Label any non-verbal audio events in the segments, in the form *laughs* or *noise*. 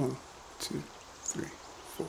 One, two, three, four.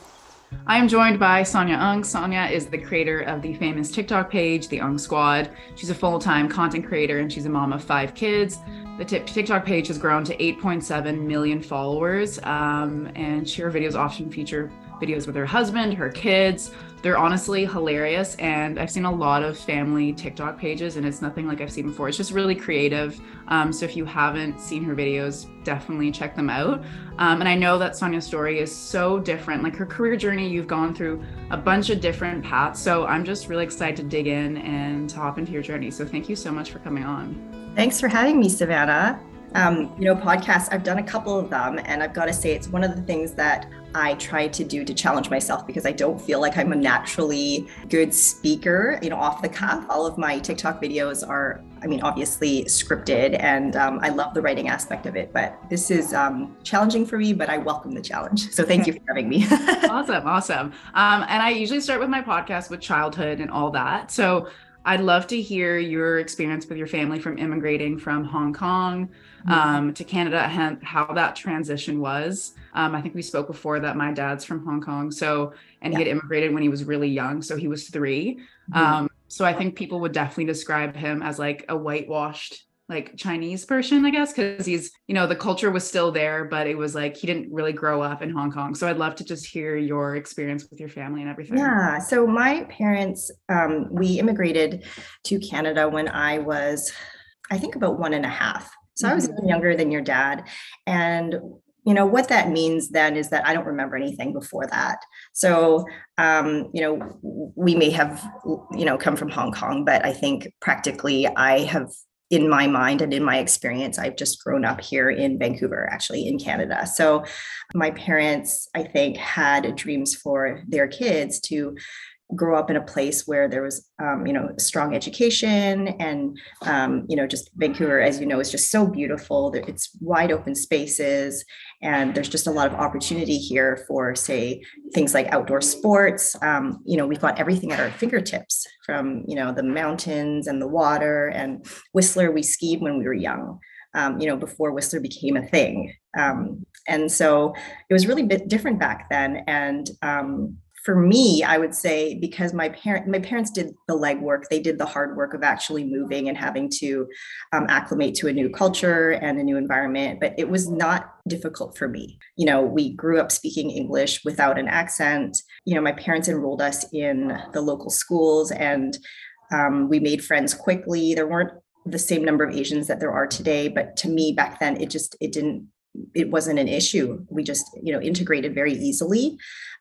I am joined by Sonia Ung. Sonia is the creator of the famous TikTok page, The Ung Squad. She's a full time content creator and she's a mom of five kids. The TikTok page has grown to 8.7 million followers, um, and her videos often feature videos with her husband, her kids. They're honestly hilarious, and I've seen a lot of family TikTok pages, and it's nothing like I've seen before. It's just really creative. Um, so if you haven't seen her videos, definitely check them out. Um, and I know that Sonia's story is so different. Like her career journey, you've gone through a bunch of different paths. So I'm just really excited to dig in and hop into your journey. So thank you so much for coming on. Thanks for having me, Savannah. Um, you know, podcasts, I've done a couple of them, and I've got to say, it's one of the things that I try to do to challenge myself because I don't feel like I'm a naturally good speaker, you know, off the cuff. All of my TikTok videos are, I mean, obviously scripted, and um, I love the writing aspect of it. But this is um, challenging for me, but I welcome the challenge. So thank you for having me. *laughs* awesome. Awesome. Um, and I usually start with my podcast with childhood and all that. So I'd love to hear your experience with your family from immigrating from Hong Kong mm-hmm. um, to Canada and how that transition was. Um, I think we spoke before that my dad's from Hong Kong, so and yeah. he had immigrated when he was really young, so he was 3 mm-hmm. um, so I think people would definitely describe him as like a whitewashed like Chinese person, I guess, because he's, you know, the culture was still there, but it was like he didn't really grow up in Hong Kong. So I'd love to just hear your experience with your family and everything. Yeah. So my parents, um, we immigrated to Canada when I was, I think, about one and a half. So mm-hmm. I was mm-hmm. younger than your dad. And you know what that means then is that i don't remember anything before that so um, you know we may have you know come from hong kong but i think practically i have in my mind and in my experience, I've just grown up here in Vancouver, actually in Canada. So my parents, I think, had dreams for their kids to grow up in a place where there was um, you know strong education and um, you know just vancouver as you know is just so beautiful. It's wide open spaces and there's just a lot of opportunity here for say things like outdoor sports. Um, you know we've got everything at our fingertips from you know the mountains and the water and whistler we skied when we were young. Um, you know before whistler became a thing. Um, and so it was really bit different back then and um, for me, I would say because my parent my parents did the legwork, they did the hard work of actually moving and having to um, acclimate to a new culture and a new environment. But it was not difficult for me. You know, we grew up speaking English without an accent. You know, my parents enrolled us in the local schools, and um, we made friends quickly. There weren't the same number of Asians that there are today, but to me back then, it just it didn't it wasn't an issue. We just you know integrated very easily.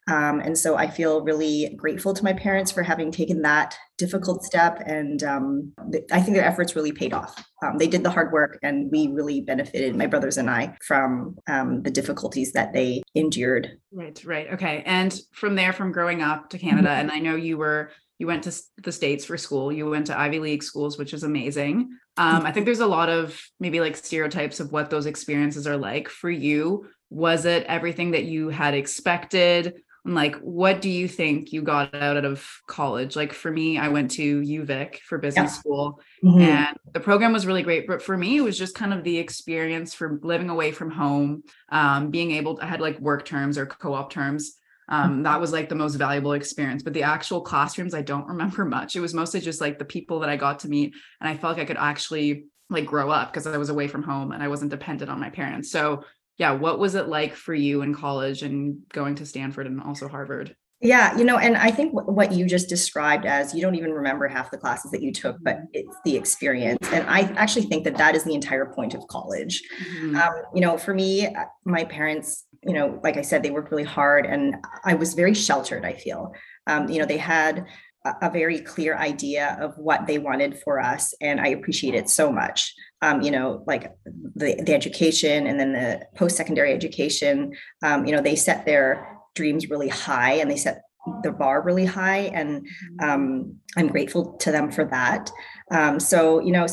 Um, and so I feel really grateful to my parents for having taken that difficult step. And um, I think their efforts really paid off. Um, they did the hard work, and we really benefited, my brothers and I, from um, the difficulties that they endured. Right, right. Okay. And from there, from growing up to Canada, mm-hmm. and I know you were you went to the states for school you went to ivy league schools which is amazing um, i think there's a lot of maybe like stereotypes of what those experiences are like for you was it everything that you had expected like what do you think you got out of college like for me i went to uvic for business yeah. school mm-hmm. and the program was really great but for me it was just kind of the experience for living away from home um, being able to, i had like work terms or co-op terms um, that was like the most valuable experience but the actual classrooms i don't *laughs* remember much it was mostly just like the people that i got to meet and i felt like i could actually like grow up because i was away from home and i wasn't dependent on my parents so yeah, what was it like for you in college and going to Stanford and also Harvard? Yeah, you know, and I think what you just described as you don't even remember half the classes that you took, but it's the experience. And I actually think that that is the entire point of college. Mm-hmm. Um, you know, for me, uh, my parents, you know, like I said, they worked really hard and I was very sheltered, I feel. Um, you know, they had a very clear idea of what they wanted for us and i appreciate it so much um, you know like the, the education and then the post-secondary education um, you know they set their dreams really high and they set the bar really high and mm-hmm. um, i'm grateful to them for that um, so you know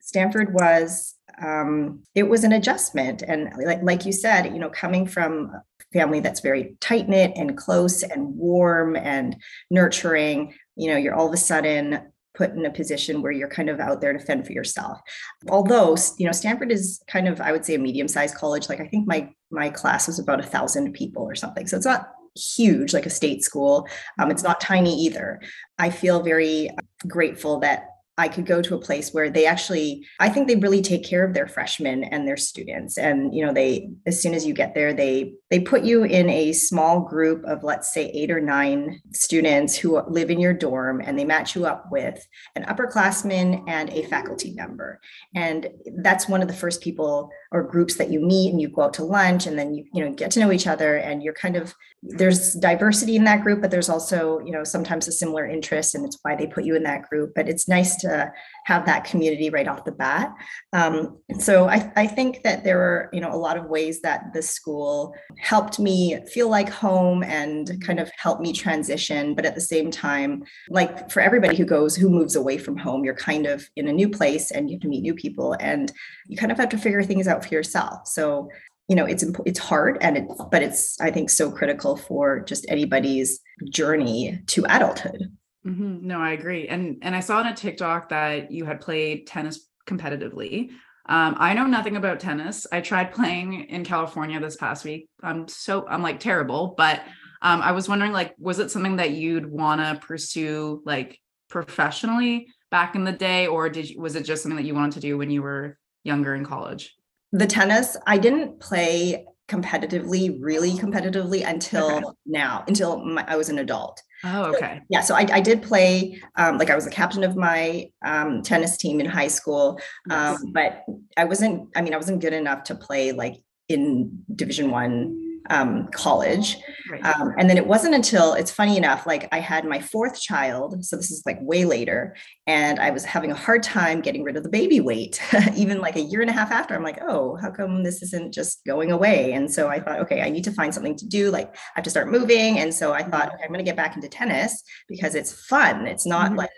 stanford was um, it was an adjustment and like, like you said you know coming from a family that's very tight knit and close and warm and nurturing you know you're all of a sudden put in a position where you're kind of out there to fend for yourself. Although, you know, Stanford is kind of, I would say, a medium-sized college. Like I think my my class was about a thousand people or something. So it's not huge like a state school. Um, it's not tiny either. I feel very grateful that I could go to a place where they actually, I think they really take care of their freshmen and their students. And, you know, they, as soon as you get there, they, they put you in a small group of, let's say, eight or nine students who live in your dorm and they match you up with an upperclassman and a faculty member. And that's one of the first people or groups that you meet and you go out to lunch and then you, you know, get to know each other and you're kind of, there's diversity in that group, but there's also, you know, sometimes a similar interest and it's why they put you in that group. But it's nice to to have that community right off the bat. Um, so I, I think that there are, you know, a lot of ways that the school helped me feel like home and kind of helped me transition. But at the same time, like for everybody who goes, who moves away from home, you're kind of in a new place and you have to meet new people and you kind of have to figure things out for yourself. So you know it's it's hard and it's but it's i think so critical for just anybody's journey to adulthood Mm-hmm. No, I agree. And and I saw on a TikTok that you had played tennis competitively. Um, I know nothing about tennis. I tried *laughs* playing in California this past week. I'm so I'm like terrible, but um, I was wondering like, was it something that you'd want to pursue like professionally back in the day, or did you, was it just something that you wanted to do when you were younger in college? The tennis, I didn't play competitively, really competitively until okay. now, until my, I was an adult. Oh, okay. So, yeah. So I, I did play, um, like I was the captain of my um, tennis team in high school, um, yes. but I wasn't. I mean, I wasn't good enough to play like in Division One um, college. Right. Um, and then it wasn't until it's funny enough, like I had my fourth child. So this is like way later. And I was having a hard time getting rid of the baby weight, *laughs* even like a year and a half after. I'm like, oh, how come this isn't just going away? And so I thought, okay, I need to find something to do. Like I have to start moving. And so I thought, okay, I'm going to get back into tennis because it's fun. It's not mm-hmm. like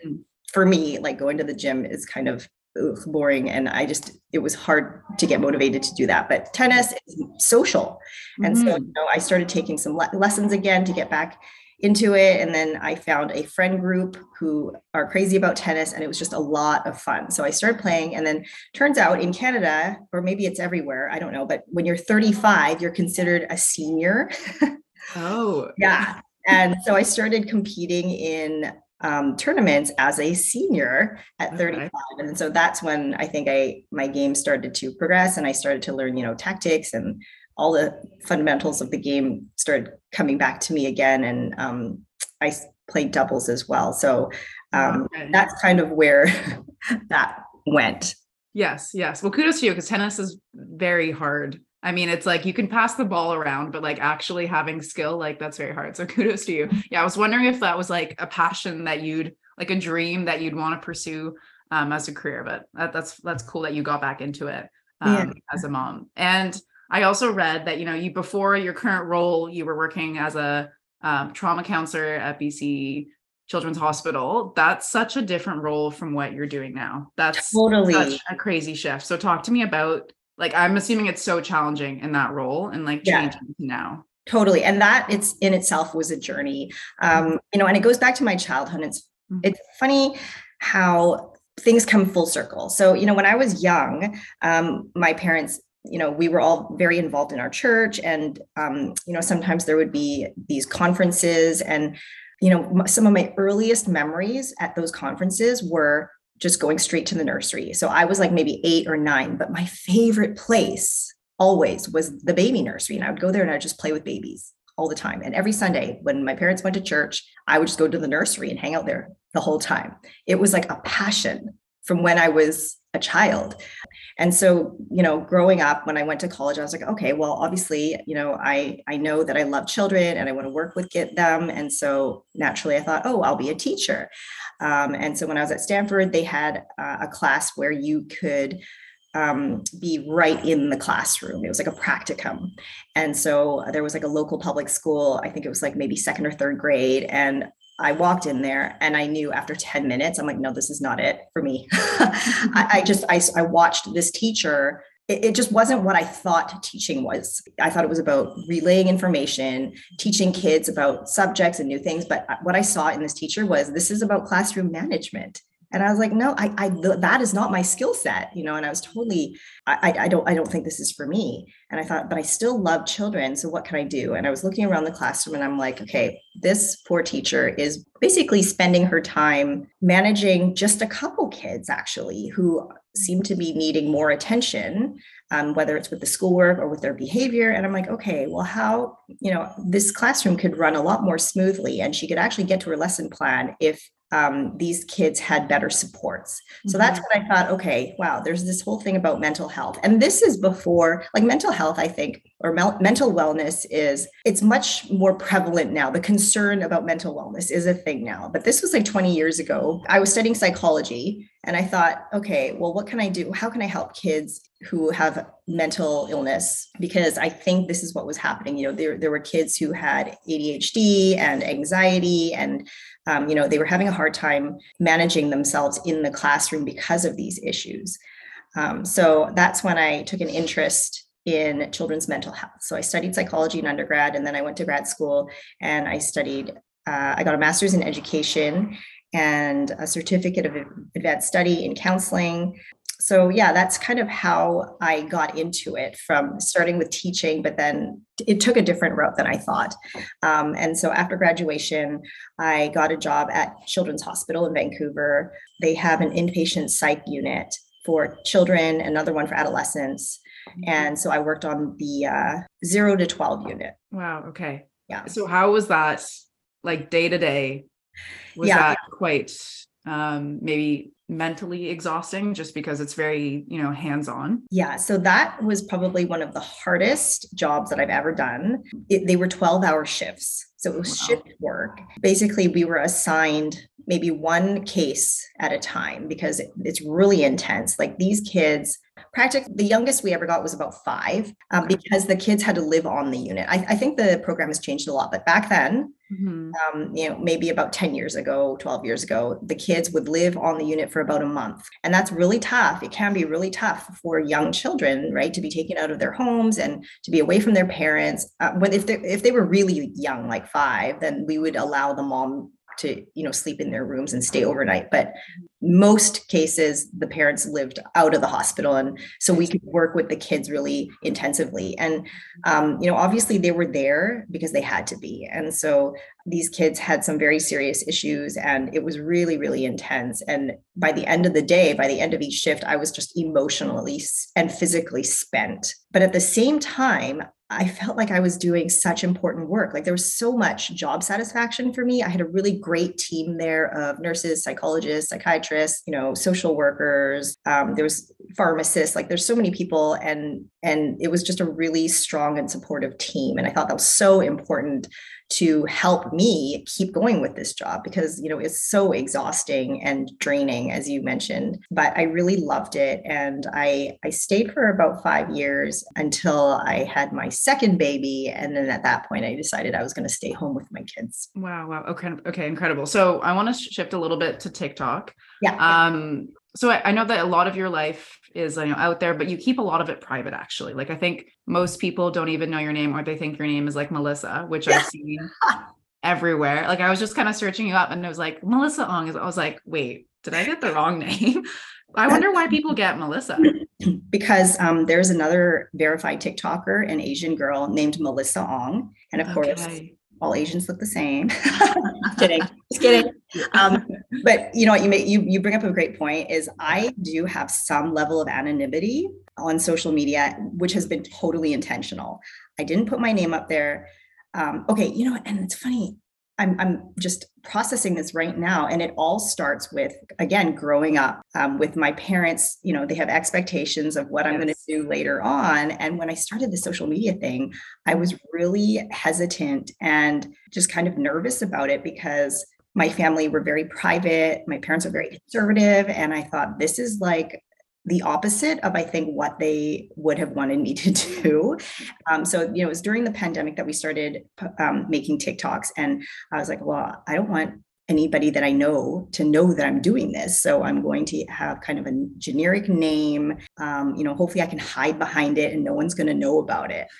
for me, like going to the gym is kind of boring and i just it was hard to get motivated to do that but tennis is social. And mm-hmm. so you know, i started taking some le- lessons again to get back into it and then i found a friend group who are crazy about tennis and it was just a lot of fun. So i started playing and then turns out in canada or maybe it's everywhere i don't know but when you're 35 you're considered a senior. *laughs* Oh. Yeah. And so i started competing in um, tournaments as a senior at 35 okay. and so that's when i think i my game started to progress and i started to learn you know tactics and all the fundamentals of the game started coming back to me again. And um, i played doubles as well. So um, okay. that's kind of where *laughs* that went. Yes yes. Well kudos to you because tennis is very hard I mean, it's like you can pass the ball around, but like actually having skill, like that's very hard. So *laughs* kudos to you. Yeah, I was wondering if that was like a passion that you'd like a dream that you'd want to pursue um, as a career, but that, that's that's cool that you got back into it um, yeah. as a mom. And I also read that you know you before your current role, you were working as a um, trauma counselor at BC Children's Hospital. That's such a different role from what you're doing now. That's totally a crazy shift. So talk to me about like i'm assuming it's so challenging in that role and like changing yeah. now totally and that it's in itself was a journey um you know and it goes back to my childhood it's mm-hmm. it's funny how things come full circle so you know when i was young um my parents you know we were all very involved in our church and um you know sometimes there would be these conferences and you know some of my earliest memories at those conferences were just going straight to the nursery. So I was like maybe eight or nine, but my favorite place always was the baby nursery. And I would go there and I'd just play with babies all the time. And every Sunday, when my parents went to church, I would just go to the nursery and hang out there the whole time. It was like a passion from when I was a child. And so, you know, growing up when I went to college, I was like, okay, well, obviously, you know, I I know that I love children and I want to work with get them. And so naturally I thought, oh, I'll be a teacher. Um, and so when I was at Stanford, they had uh, a class where you could um, be right in the classroom. It was like a practicum. And so there was like a local public school. I think it was like maybe second or third grade. And I walked in there and I knew after 10 minutes, I'm like, no, this is not it for me. *laughs* I, I, just, I, I watched this teacher it, it just wasn't what I thought teaching was. I thought it was about relaying information, teaching kids about subjects and new things. But what I saw in this teacher was this is about classroom management. And I was like, no, I, I that is not my skill set, you know. And I was totally, I, I don't, I don't think this is for me. And I thought, but I still love children, so what can I do? And I was looking around the classroom, and I'm like, okay, this poor teacher is basically spending her time managing just a couple kids actually who seem to be needing more attention um, whether it's with the schoolwork or with their behavior. And I'm like, okay, well, how, you know, this classroom could run a lot more smoothly and she could actually get to her lesson plan if um, these kids had better supports. So mm-hmm. that's when I thought, okay, wow, there's this whole thing about mental health. And this is before, like mental health, I think, or mel- mental wellness is, it's much more prevalent now. The concern about mental wellness is a thing now. But this was like 20 years ago. I was studying psychology and I thought, okay, well, what can I do? How can I help kids who have mental illness? Because I think this is what was happening. You know, there, there were kids who had ADHD and anxiety, and, um, you know, they were having a hard time managing themselves in the classroom because of these issues. Um, so that's when I took an interest in children's mental health. So I studied psychology in undergrad, and then I went to grad school and I studied. Uh, I got a master's in education and a certificate of advanced study in counseling. So, yeah, that's kind of how I got into it from starting with teaching, but then it took a different route than I thought. Um, and so, after graduation, I got a job at Children's Hospital in Vancouver. They have an inpatient psych unit for children, another one for adolescents. Mm-hmm. And so, I worked on the uh, zero to 12 unit. Wow. Okay. Yeah. So, how was that like day to day was yeah. that quite um, maybe mentally exhausting just because it's very you know hands on yeah so that was probably one of the hardest jobs that i've ever done it, they were 12 hour shifts so it was wow. shift work basically we were assigned maybe one case at a time because it, it's really intense like these kids practically the youngest we ever got was about five um, because the kids had to live on the unit. I, I, think the program has changed a lot but back then mm-hmm. um, you know maybe about 10 years ago 12 years ago the kids would live on the unit for about a month. And that's really tough. It can be really tough for young children right to be taken out of their homes and to be away from their parents. Uh, but if they if they were really young like five then we would allow the mom to you know sleep in their rooms and stay overnight but most cases the parents lived out of the hospital and so we could work with the kids really intensively. And um, you know obviously they were there because they had to be and so these kids had some very serious issues and it was really really intense. And by the end of the day by the end of each shift i was just emotionally and physically spent. But at the same time I felt like I was doing such important work. Like there was so much job satisfaction for me. I had a really great team there of nurses, psychologists, psychiatrists, you know, social workers. Um, there was pharmacists. Like there's so many people, and and it was just a really strong and supportive team. And I thought that was so important to help me keep going with this job because you know it's so exhausting and draining as you mentioned but i really loved it. And i i stayed for about 5 years until i had my second baby. And then at that point i decided i was going to stay home with my kids. Wow wow. Okay okay incredible. So i want to shift a little bit to tiktok. Yeah. Um so I, I, know that a lot of your life is you know out there but you keep a lot of it private actually like i think most people don't even know your name or they think your name is like melissa which i've seen everywhere like i was just kind of searching you up and it was like melissa ong is i was like wait did i get the wrong *laughs* name i wonder why people get melissa *clears throat* because um, there's another verified tiktoker an asian girl named melissa ong and of okay. course all Asians look the same. *laughs* just kidding, just kidding. Um, *laughs* but you know what? You may you you bring up a great point. Is I do have some level of anonymity on social media, which has been totally intentional. I didn't put my name up there. Um, okay, you know what? And it's funny. I'm, I'm just processing this right now. And it all starts with, again, growing up um, with my parents. You know, they have expectations of what yes. I'm going to do later on. And when I started the social media thing, I was really hesitant and just kind of nervous about it because my family were very private. My parents are very conservative. And I thought, this is like the opposite of I think what they would have wanted me to *laughs* do. Um, so you know, it was during the pandemic that we started um, making TikToks, and I was like, well, I don't want anybody that I know to know that I'm doing this. So I'm going to have kind of a generic name. Um, you know, hopefully I can hide behind it and no one's going to know about it. *laughs*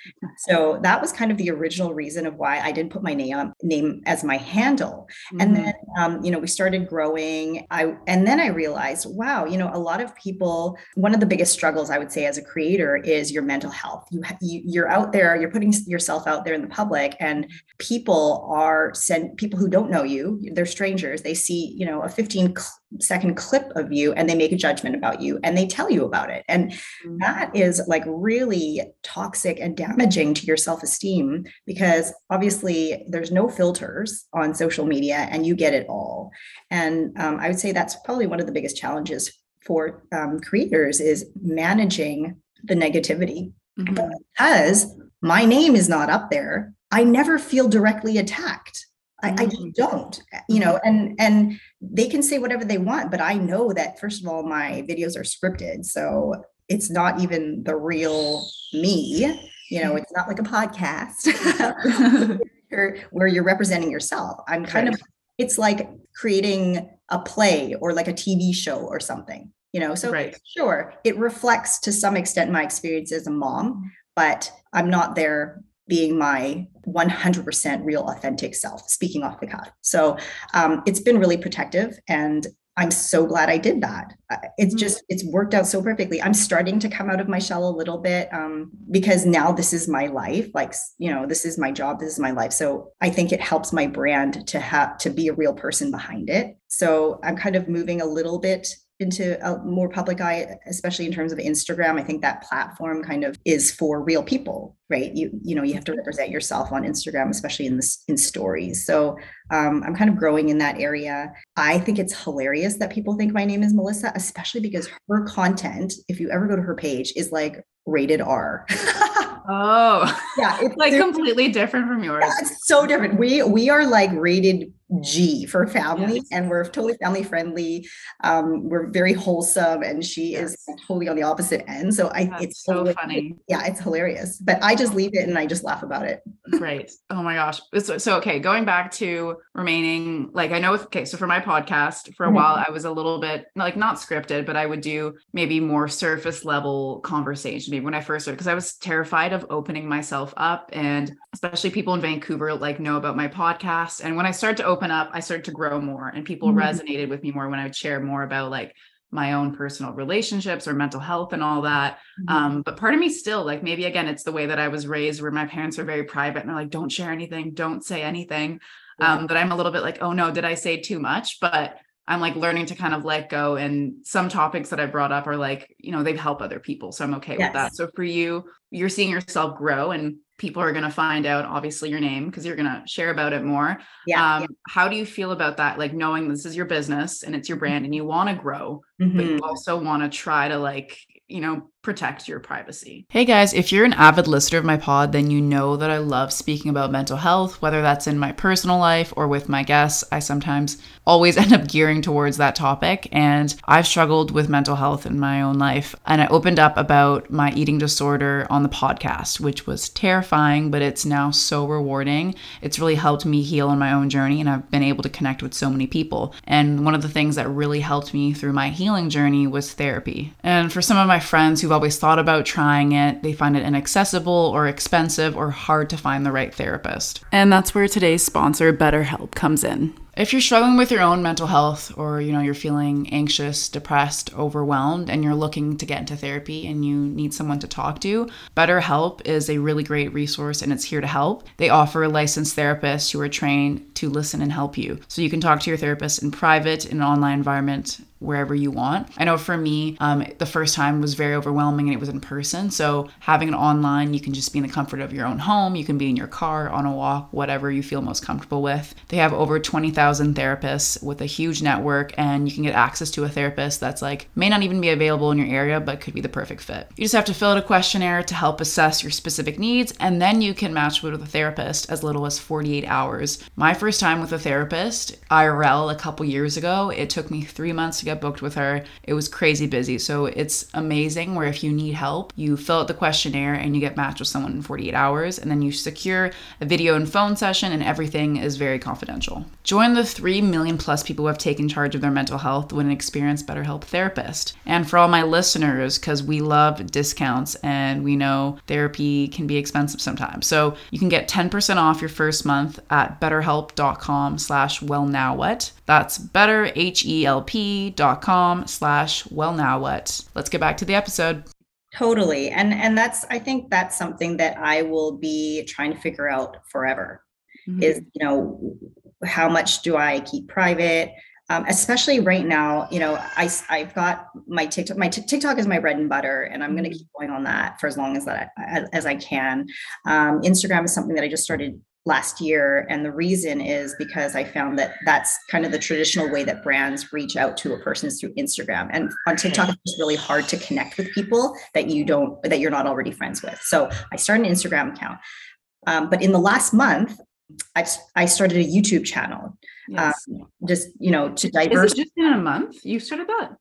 So that was kind of the original reason of why I didn't put my name name as my handle. Mm-hmm. And then, um, you know, we started growing. I and then I realized, wow, you know, a lot of people. One of the biggest struggles I would say as a creator is your mental health. You, you you're out there, you're putting yourself out there in the public, and people are sent people who don't know you. They're strangers. They see you know a 15 second clip of you and they make a judgment about you and they tell you about it. And mm-hmm. that is like really toxic and damaging to your self-esteem because obviously there's no filters on social media and you get it all. And um, i would say that's probably one of the biggest challenges for um, creators is managing the negativity. Mm-hmm. because my name is not up there i never feel directly attacked I, I, just mm. don't you know and and they can say whatever they want but i know that first of all my videos are scripted so it's not even the real me you know it's not like a podcast *laughs* where you're representing yourself i'm kind right. of it's like creating a play or like a tv show or something you know so right. sure it reflects to some extent my experience as a mom but i'm not there being my 100% real authentic self speaking off the cuff. So um, it's been really protective and i'm so glad i did that. It's mm-hmm. just it's worked out so perfectly. I'm starting to come out of my shell a little bit um, because now this is my life like you know this is my job this is my life. So i think it helps my brand to have to be a real person behind it. So i'm kind of moving a little bit into a more public eye especially in terms of instagram. I think that platform kind of is for real people right? You you know you have to represent yourself on instagram especially in this in stories. So um, i'm kind of growing in that area. I think it's hilarious that people think my name is melissa especially because her content if you ever go to her page is like rated r. *laughs* Oh yeah it's *laughs* like completely different from yours. Yeah, it's so different. We we are like rated G for family, yes. and we're totally family friendly. Um, we're very wholesome, and she yes. is totally on the opposite end. So I, That's it's so funny. Yeah, it's hilarious. But I just leave it and I just laugh about it. Great. Oh my gosh. So, so, okay, going back to remaining, like I know. If, okay, so for my podcast, for a mm-hmm. while I was a little bit like not scripted, but I would do maybe more surface level conversation. Maybe when I first started, because I was terrified of opening myself up, and especially people in Vancouver like know about my podcast. And when I started to open open up, I started to grow more and people mm-hmm. resonated with me more when I would share more about like my own personal relationships or mental health and all that. Mm-hmm. Um, but part of me still, like maybe again, it's the way that I was raised where my parents are very private and they're like, don't share anything, don't say anything. Yeah. Um, but I'm a little bit like, oh no, did I say too much? But I'm like learning to kind of let go. And some topics that I brought up are like, you know, they've helped other people. So I'm okay yes. with that. So for you, you're seeing yourself grow and people are going to find out obviously your name because you're going to share about it more yeah, um, yeah, how do you feel about that like knowing this is your business and it's your brand and you want to grow mm-hmm. but you mm-hmm. also want to try to like you know protect your privacy. Hey guys, if you're an avid listener of my pod, then you know that I love speaking about mental health, whether that's in my personal life or with my guests. I sometimes always *laughs* end up gearing towards that topic, and I've struggled with mental health in my own life. And I opened up about my eating disorder on the podcast, which was terrifying, but it's now so rewarding. It's really helped me heal on my own journey, and I've been able to connect with so many people. And one of the things that really helped me through my healing journey was therapy. And for some of my friends who who've always thought about trying it, they find it inaccessible or expensive or hard to find the right therapist. And that's where today's sponsor, BetterHelp, comes in. If you're struggling with your own mental health or you know you're feeling anxious, depressed, overwhelmed and you're looking to get into therapy and you need someone to talk to, BetterHelp is a really great resource and it's here to help. They offer licensed therapists who are trained to listen and help you. So you can talk to your therapist in private in an online environment wherever you want. I know for me, um, the first time was very overwhelming and it was in person. So having it online, you can just be in the comfort of your own home. You can be in your car, on a walk, whatever you feel most comfortable with. They have over 20,000 therapists with a huge network, and you can get access to a therapist that's like may not even be available in your area, but could be the perfect fit. You just have to fill out a questionnaire to help assess your specific needs, and then you can match with a therapist as little as 48 hours. My first time with a therapist, IRL, a couple years ago, it took me three months to get booked with her. It was crazy busy. So it's amazing where if you need help, you fill out the questionnaire and you get matched with someone in 48 hours, and then you secure a video and phone session, and everything is very confidential. Join Join the 3 million plus people who have taken charge of their mental health with an experienced BetterHelp therapist. And for all my listeners, because we love discounts and we know therapy can be expensive sometimes. So you can get 10% off your first month at betterhelp.com slash wellnowwhat. That's betterhelp.com slash wellnowwhat. Let's get back to the episode. Totally. And and that's I think that's something that I will be trying to figure out forever. Mm-hmm. Is, you know, how much do I keep private? Um, especially right now, you know, I I've got my TikTok. My t- TikTok is my bread and butter, and I'm going to mm-hmm. keep going on that for as long as that I, as I can. Um, Instagram is something that I just started last year, and the reason is because I found that that's kind of the traditional way that brands reach out to a person is through Instagram, and on TikTok it's really hard to connect with people that you don't that you're not already friends with. So I started an Instagram account, um, but in the last month, I, I started a YouTube channel. Yes. Um, just you know to diverse. just in a month you started that?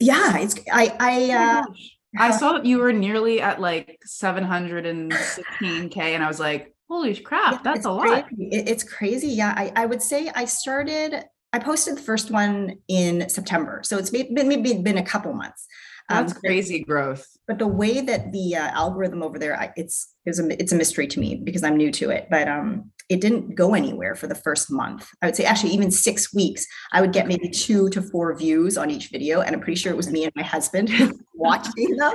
Yeah, it's I I. Uh, oh I saw that you were nearly at like 716k, and I was like, holy crap, yeah, that's a lot. It's crazy. Yeah, I, I would say I started. I posted the first one in September, so it's been maybe been a couple months. That's um, crazy growth. But the way that the uh, algorithm over there, I, it's it's a it's a mystery to me because I'm new to it. But um, it didn't go anywhere for the first month. I would say actually even six weeks, I would get maybe two to four views on each video, and I'm pretty sure it was me and my husband *laughs* watching them.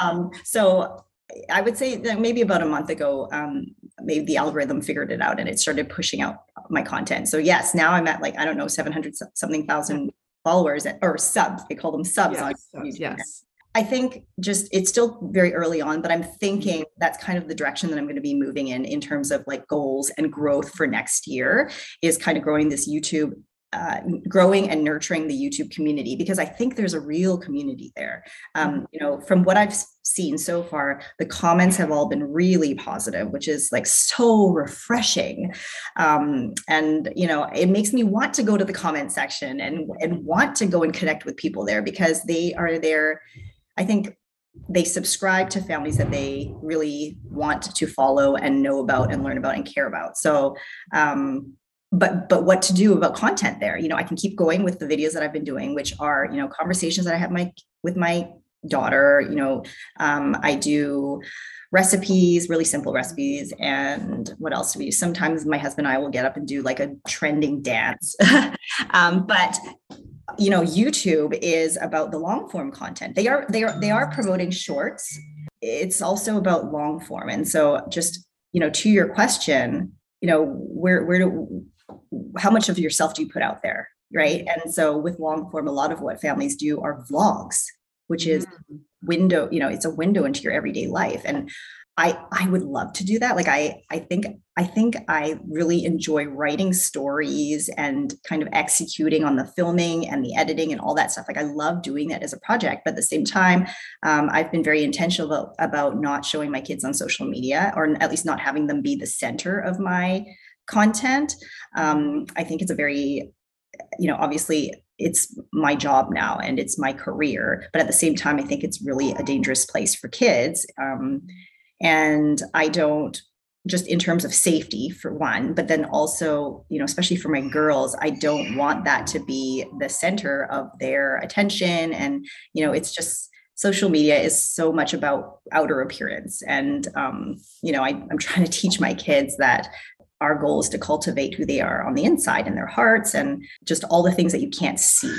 Um, so I would say that maybe about a month ago, um, maybe the algorithm figured it out and it started pushing out my content. So yes, now I'm at like I don't know 700 something thousand followers or subs. They call them subs yes, on YouTube. Yes. I think just it's still very early on, but I'm thinking that's kind of the direction that I'm going to be moving in in terms of like goals and growth for next year is kind of growing this YouTube uh, growing and nurturing the YouTube community because I think there's a real community there. Um, mm-hmm. you know, from what I've seen so far, the comments have all been really positive, which is like so refreshing. Um, and you know, it makes me want to go to the comment section and and want to go and connect with people there because they are there. I think they subscribe to families that they really want to follow and know about and learn about and care about. So um, but but what to do about content there? You know i can keep going with the videos that i've been doing which are you know conversations that i have my with my daughter you know um, i do recipes really simple recipes and what else do we sometimes my husband and i will get up and do like a trending dance. *laughs* Um, but you know youtube is about the long form content. They are they are they are promoting shorts. It's also about long form. And so just you know to your question you know where where do how much of yourself do you put out there? Right? And so with long form a lot of what families do are vlogs which is mm-hmm. window you know it's a window into your everyday life. And i i would love to do that like i i think i think i really enjoy writing stories and kind of executing on the filming and the editing and all that stuff like i love doing that as a project but at the same time um, i've been very intentional about, about not showing my kids on social media or at least not having them be the center of my content. Um, I think it's a very, you know, obviously it's my job now and it's my career, but at the same time, I think it's really a dangerous place for kids. Um, and I don't just in terms of safety for one but then also you know especially for my girls i don't want that to be the center of their attention. And you know it's just social media is so much about outer appearance. And um, you know I, i'm trying to teach my kids that our goal is to cultivate who they are on the inside and their hearts and just all the things that you can't see.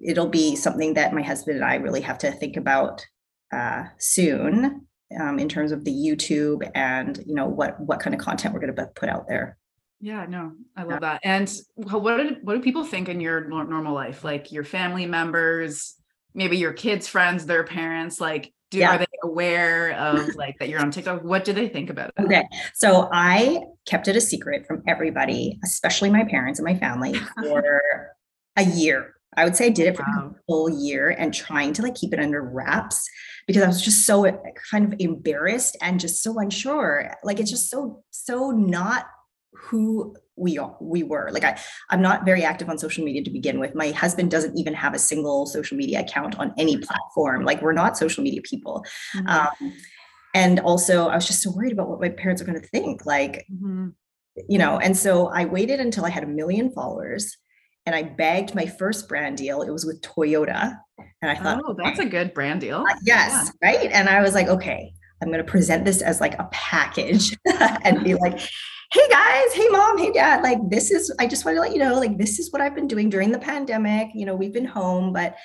It'll be something that my husband and I really have to think about uh, soon um, in terms of the YouTube and you know what what kind of content we're going to put out there. Yeah, no, I love that. And what do, what do people think in your normal life? Like your family members, maybe your kids' friends, their parents. Like, do yeah. are they aware of like that you're on TikTok? What do they think about it? Okay. So I kept it a secret from everybody, especially my parents and my family, *laughs* for a year. I would say I did it for wow. a full year and trying to like keep it under wraps because I was just so kind of embarrassed and just so unsure. Like it's just so, so not who we are, we were. Like I, I'm not very active on social media to begin with. My husband doesn't even have a single social media account on any platform. Like we're not social media people. Mm-hmm. Um, and also, I was just so worried about what my parents are going to think. Like, mm-hmm. you know, and so I waited until I had a million followers and I bagged my first brand deal. It was with Toyota. And I thought, oh, that's a good brand deal. Uh, yes, yeah. right. And I was like, okay, I'm going to present this as like a package *laughs* and be like, hey guys, hey mom, hey dad, like this is, I just want to let you know, like this is what I've been doing during the pandemic. You know, we've been home, but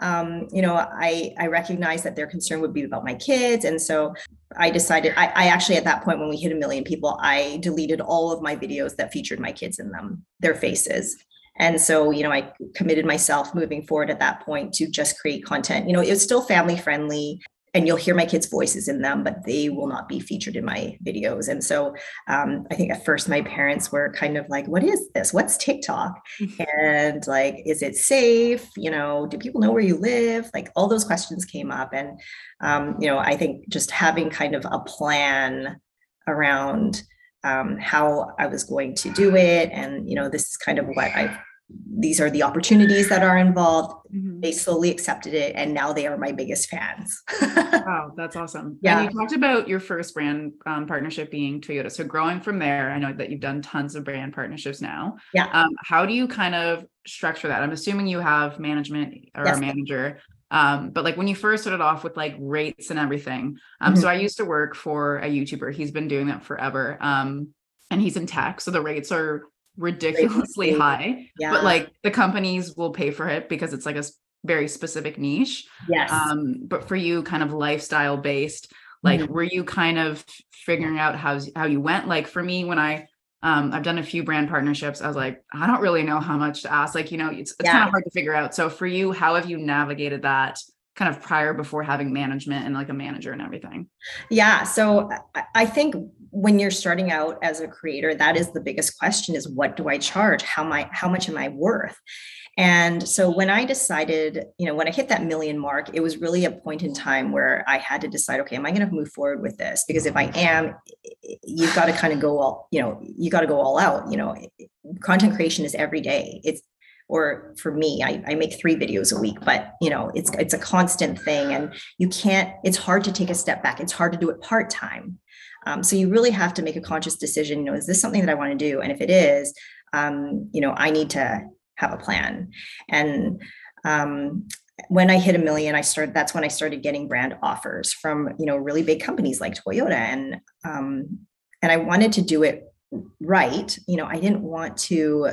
um, you know, I I recognize that their concern would be about my kids, and so I decided. I, I actually at that point when we hit a million people, I deleted all of my videos that featured my kids in them, their faces. And so, you know, I committed myself moving forward at that point to just create content. You know, it's still family friendly and you'll hear my kids' voices in them, but they will not be featured in my videos. And so um, I think at first my parents were kind of like, what is this? What's TikTok? *laughs* and like, is it safe? You know, do people know where you live? Like all those questions came up. And, um, you know, I think just having kind of a plan around um, how I was going to do it. And, you know, this is kind of what I've these are the opportunities that are involved. Mm-hmm. They slowly accepted it, and now they are my biggest fans. *laughs* wow, that's awesome. Yeah. And you talked about your first brand um, partnership being Toyota. So growing from there, I know that you've done tons of brand partnerships now. Yeah. Um, how do you kind of structure that? I'm assuming you have management or yes. a manager. Um, but like when you first started off with like rates and everything. Um, mm-hmm. so I used to work for a YouTuber. He's been doing that forever. Um, and he's in tech. So the rates are ridiculously high yeah. but like the companies will pay for it because it's like a very specific niche yes um but for you kind of lifestyle based like mm-hmm. were you kind of figuring out how how you went like for me when i um i've done a few brand partnerships. I was like i don't really know how much to ask. Like you know it's, it's yeah. kind of hard to figure out. So for you how have you navigated that kind of prior before having management and like a manager and everything? Yeah so i think when you're starting out as a creator that is the biggest question is what do i charge? How i how much am i worth and so when i decided you know when i hit that million mark it was really a point in time where i had to decide okay am i going to move forward with this? Because if i am you've got to kind of go all you know you got to go all out you know content creation is every day. It's or for me I, I make three videos a week but you know it's it's a constant thing and you can't it's hard to take a step back. It's hard to do it part-time. Um, so you really have to make a conscious decision you know is this something that i want to do? And if it is um, you know i need to have a plan. And um, when i hit a million i started that's when i started getting brand offers from you know really big companies like toyota. And um, and i wanted to do it right. You know i didn't want to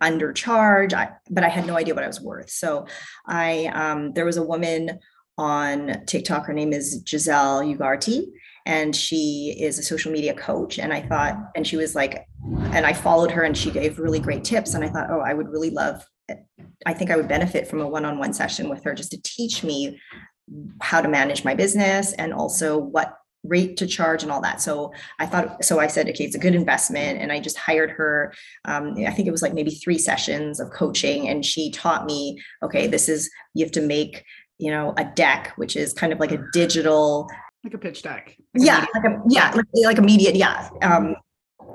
undercharge, I, but I had no idea what I was worth. So I um, there was a woman on TikTok. Her name is Giselle Ugarte, and she is a social media coach. And I thought, and she was like, and I followed her, and she gave really great tips. And I thought, oh, I would really love. I think I would benefit from a one-on-one session with her just to teach me how to manage my business and also what rate to charge and all that. So I thought, so I said, okay, it's a good investment. And I just hired her. Um, I think it was like maybe three sessions of coaching. And she taught me, okay, this is, you have to make, you know, a deck, which is kind of like a digital. Like a pitch deck. Like yeah. Like a, yeah. Like, like immediate. Yeah. Um,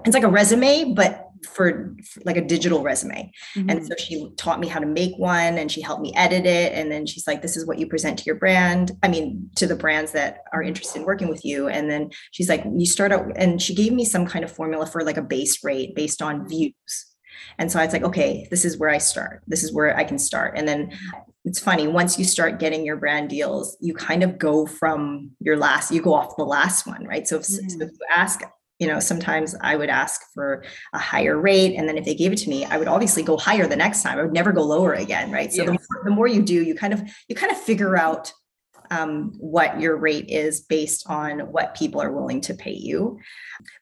it's like a resume, but for like a digital resume. Mm-hmm. And so she taught me how to make one and she helped me edit it. And then she's like, this is what you present to your brand. I mean, to the brands that are interested in working with you. And then she's like, you start out, and she gave me some kind of formula for like a base rate based on views. And so I was like, okay, this is where I start. This is where I can start. And then it's funny, once you start getting your brand deals, you kind of go from your last, you go off the last one, right? So if, mm-hmm. so if you ask you know sometimes i would ask for a higher rate and then if they gave it to me i would obviously go higher the next time i would never go lower again right so yes. the, more, the, more, you do you kind of you kind of figure out um, what your rate is based on what people are willing to pay you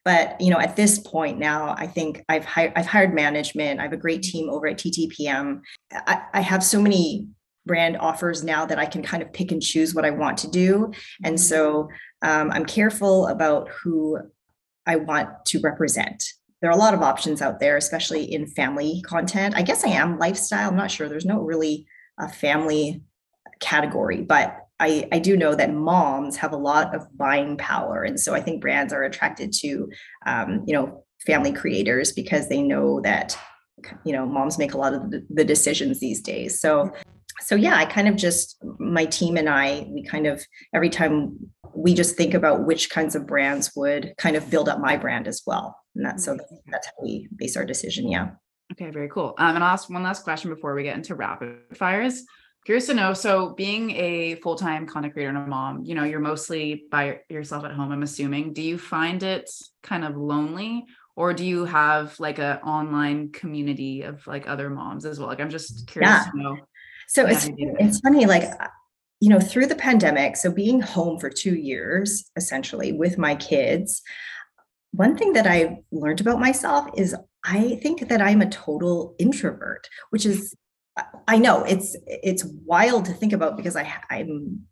but you know at this point now i think i've hired i've hired management i have a great team over at ttpm I, I have so many brand offers now that i can kind of pick and choose what i want to do and so um, i'm careful about who I want to represent. There are a lot of options out there, especially in family content. I guess I am lifestyle. I'm not sure. There's no really a family category, but I, I do know that moms have a lot of buying power. And so I think brands are attracted to, um, you know, family creators because they know that, you know, moms make a lot of the, the decisions these days. So so yeah, I kind of just my team and I, we kind of every time we just think about which kinds of brands would kind of build up my brand as well. And that's so that's how we base our decision. Yeah. Okay, very cool. Um, and I'll ask one last question before we get into rapid fires. Curious to know. So, being a full time content creator and a mom, you know, you're mostly by yourself at home. I'm assuming. Do you find it kind of lonely, or do you have like a online community of like other moms as well? Like, I'm just curious yeah. to know. So it's it's funny, like uh, you know, through the pandemic. So being home for two years, essentially with my kids. One thing that I learned about myself is I think that I'm a total introvert, which is I know it's it's wild to think about because I I'm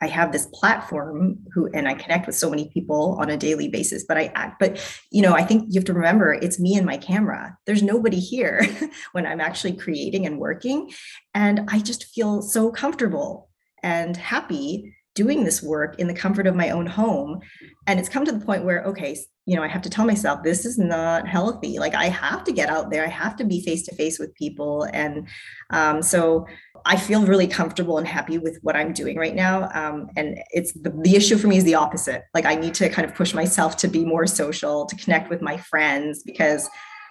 I have this platform who and I connect with so many people on a daily basis but I act but you know I think you have to remember it's me and my camera. There's nobody here *laughs* when I'm actually creating and working. And I just feel so comfortable and happy doing this work in the comfort of my own home. And it's come to the point where okay you know i have to tell myself this is not healthy. Like i have to get out there. I have to be face to face with people. And um, so i feel really comfortable and happy with what i'm doing right now. Um, and it's the, the issue for me is the opposite. Like i need to kind of push myself to be more social to connect with my friends because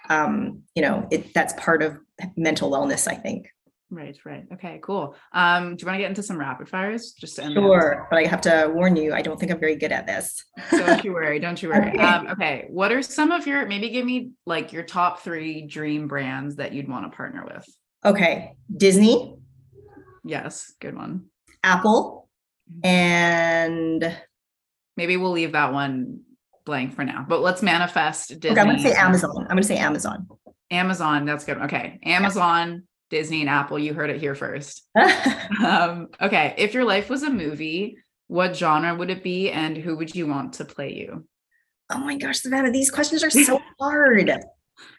um, you know it, that's part of mental wellness i think Right, right. Okay, cool. Um, do you want to get into some rapid fires? Just to end sure, but I have to warn you, I don't think I'm very good at this. don't you worry, don't you worry. *laughs* Okay. Um, okay, what are some of your maybe give me like your top three dream brands that you'd want to partner with? Okay, Disney. Yes, good one. Apple mm-hmm. and maybe we'll leave that one blank for now, but let's manifest Disney. Okay, I'm gonna say Amazon. I'm gonna say Amazon. Amazon, that's good. Okay, Amazon. Disney and Apple, you heard it here first. *laughs* um, okay. If your life was a movie, what genre would it be and who would you want to play you? Oh my gosh, Savannah, these questions are so *laughs* hard.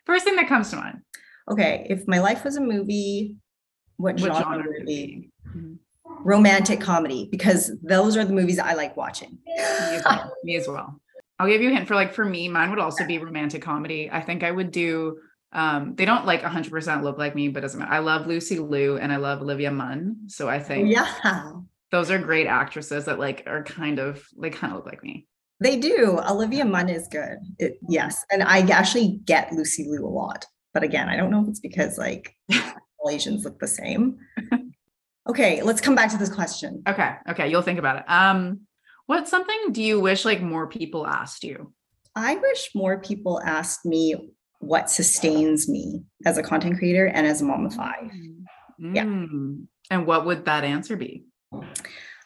First thing that comes to mind. Okay. If my life was a movie, what, what genre, genre, would it be? Mm-hmm. Romantic comedy, because those are the movies I like watching. me, as well. me as well. I'll give you a hint for like for me, mine would also be romantic comedy. I think I would do um they don't like 100% look like me but doesn't matter. I love lucy liu and i love olivia munn so i think yeah. those are great actresses that like are kind of they kind of look like me. They do. Olivia munn is good. It, yes. And i actually get lucy liu a lot. But again i don't know if it's because like all asians look the same. *laughs* Okay let's come back to this question. Okay okay you'll think about it. Um what something do you wish like more people asked you? I wish more people asked me what sustains me as a content creator and as a mom of five. Mm. Yeah. And what would that answer be?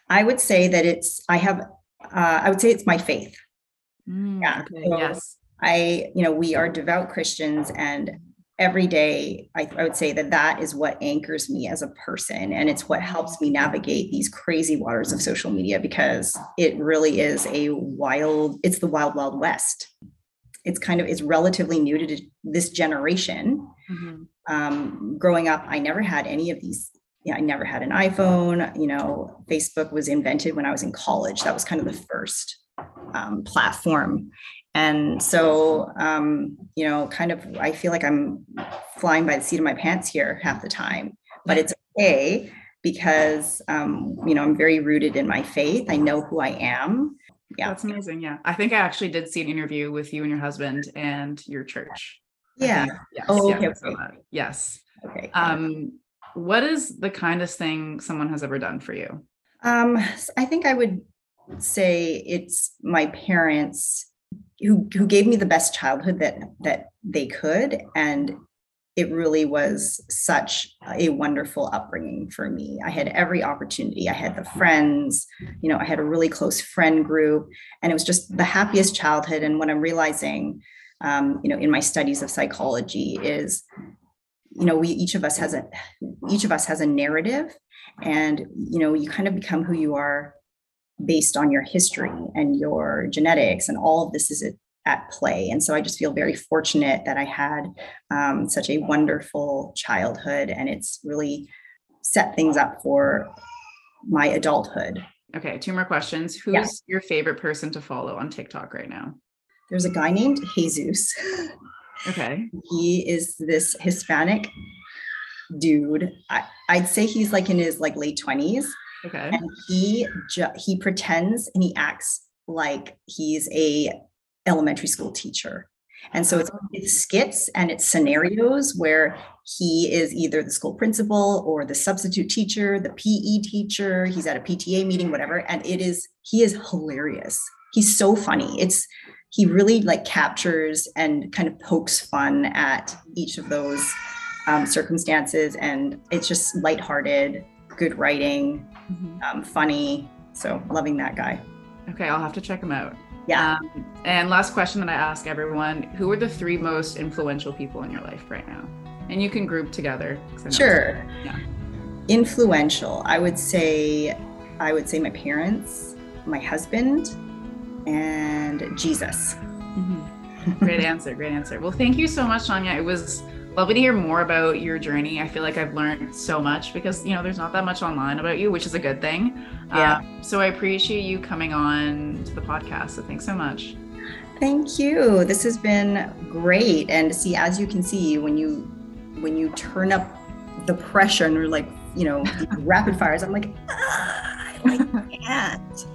I would say that it's, I have, uh, I would say it's my faith. Mm, yeah. Okay. So yes. I, you know, we are devout Christians and every day I, I, would say that that is what anchors me as a person and it's what helps me navigate these crazy waters of social media because it really is a wild it's the wild wild west it's kind of it's relatively new to this generation. Mm-hmm. Um, growing up, I never had any of these. Yeah, I never had an iPhone. You know, Facebook was invented when I was in college. That was kind of the first um, platform. And so, um, you know, kind of, I feel like I'm flying by the seat of my pants here half the time, but it's okay because, um, you know, I'm very rooted in my faith. I know who I am yeah. That's amazing yeah. I think i actually did see an interview with you and your husband and your church yeah. yes, oh okay, okay. yes. Okay um what is the kindest thing someone has ever done for you? Um i think i would say it's my parents who who gave me the best childhood that that they could and it really was such a wonderful upbringing for me. I had every opportunity. I had the friends, you know, I had a really close friend group, and it was just the happiest childhood. And what I'm realizing, um, you know, in my studies of psychology is, you know, we each of us has a each of us has a narrative, and you know, you kind of become who you are based on your history and your genetics, and all of this is at play. And so I just feel very fortunate that I had um, such a wonderful childhood and it's really set things up for my adulthood. Okay, two more questions. Who's yeah. your favorite person to follow on TikTok right now? There's a guy named Jesus. Okay. He is this Hispanic dude. I, I'd say he's like in his like late twenties, Okay. and he ju- he pretends and he acts like he's a elementary school teacher. And so it's, it's skits and it's scenarios where he is either the school principal or the substitute teacher, the PE teacher. He's at a PTA meeting, whatever. And it is he is hilarious. He's so funny. It's he really like captures and kind of pokes fun at each of those um, circumstances, and it's just lighthearted, good writing, Mhm. um, funny. So loving that guy. Okay, I'll have to check him out. Yeah. Um, and last question that I ask everyone: Who are the three most influential people in your life right now? And you can group together. Sure. Yeah. Influential. I would say I would say my parents, my husband, and Jesus. Mhm. Great answer. Great answer. Well, thank you so much, Sonia. It was lovely to hear more about your journey. I feel like I've learned so much because you know there's not that much online about you, which is a good thing. Yeah. Um, so I appreciate you coming on to the podcast. So thanks so much. Thank you. This has been great. And see, as you can see, when you when you turn up the pressure and we're like, you know, *laughs* rapid fires, I'm like, ah, I *laughs* can't.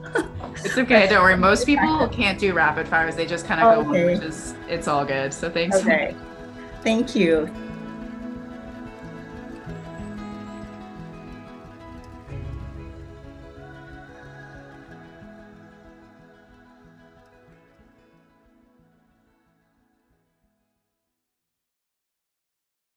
It's okay. Don't worry. Most *laughs* people can't do rapid fires. They just kind of go Okay. which is it's all good. So thanks. Okay. Thank you.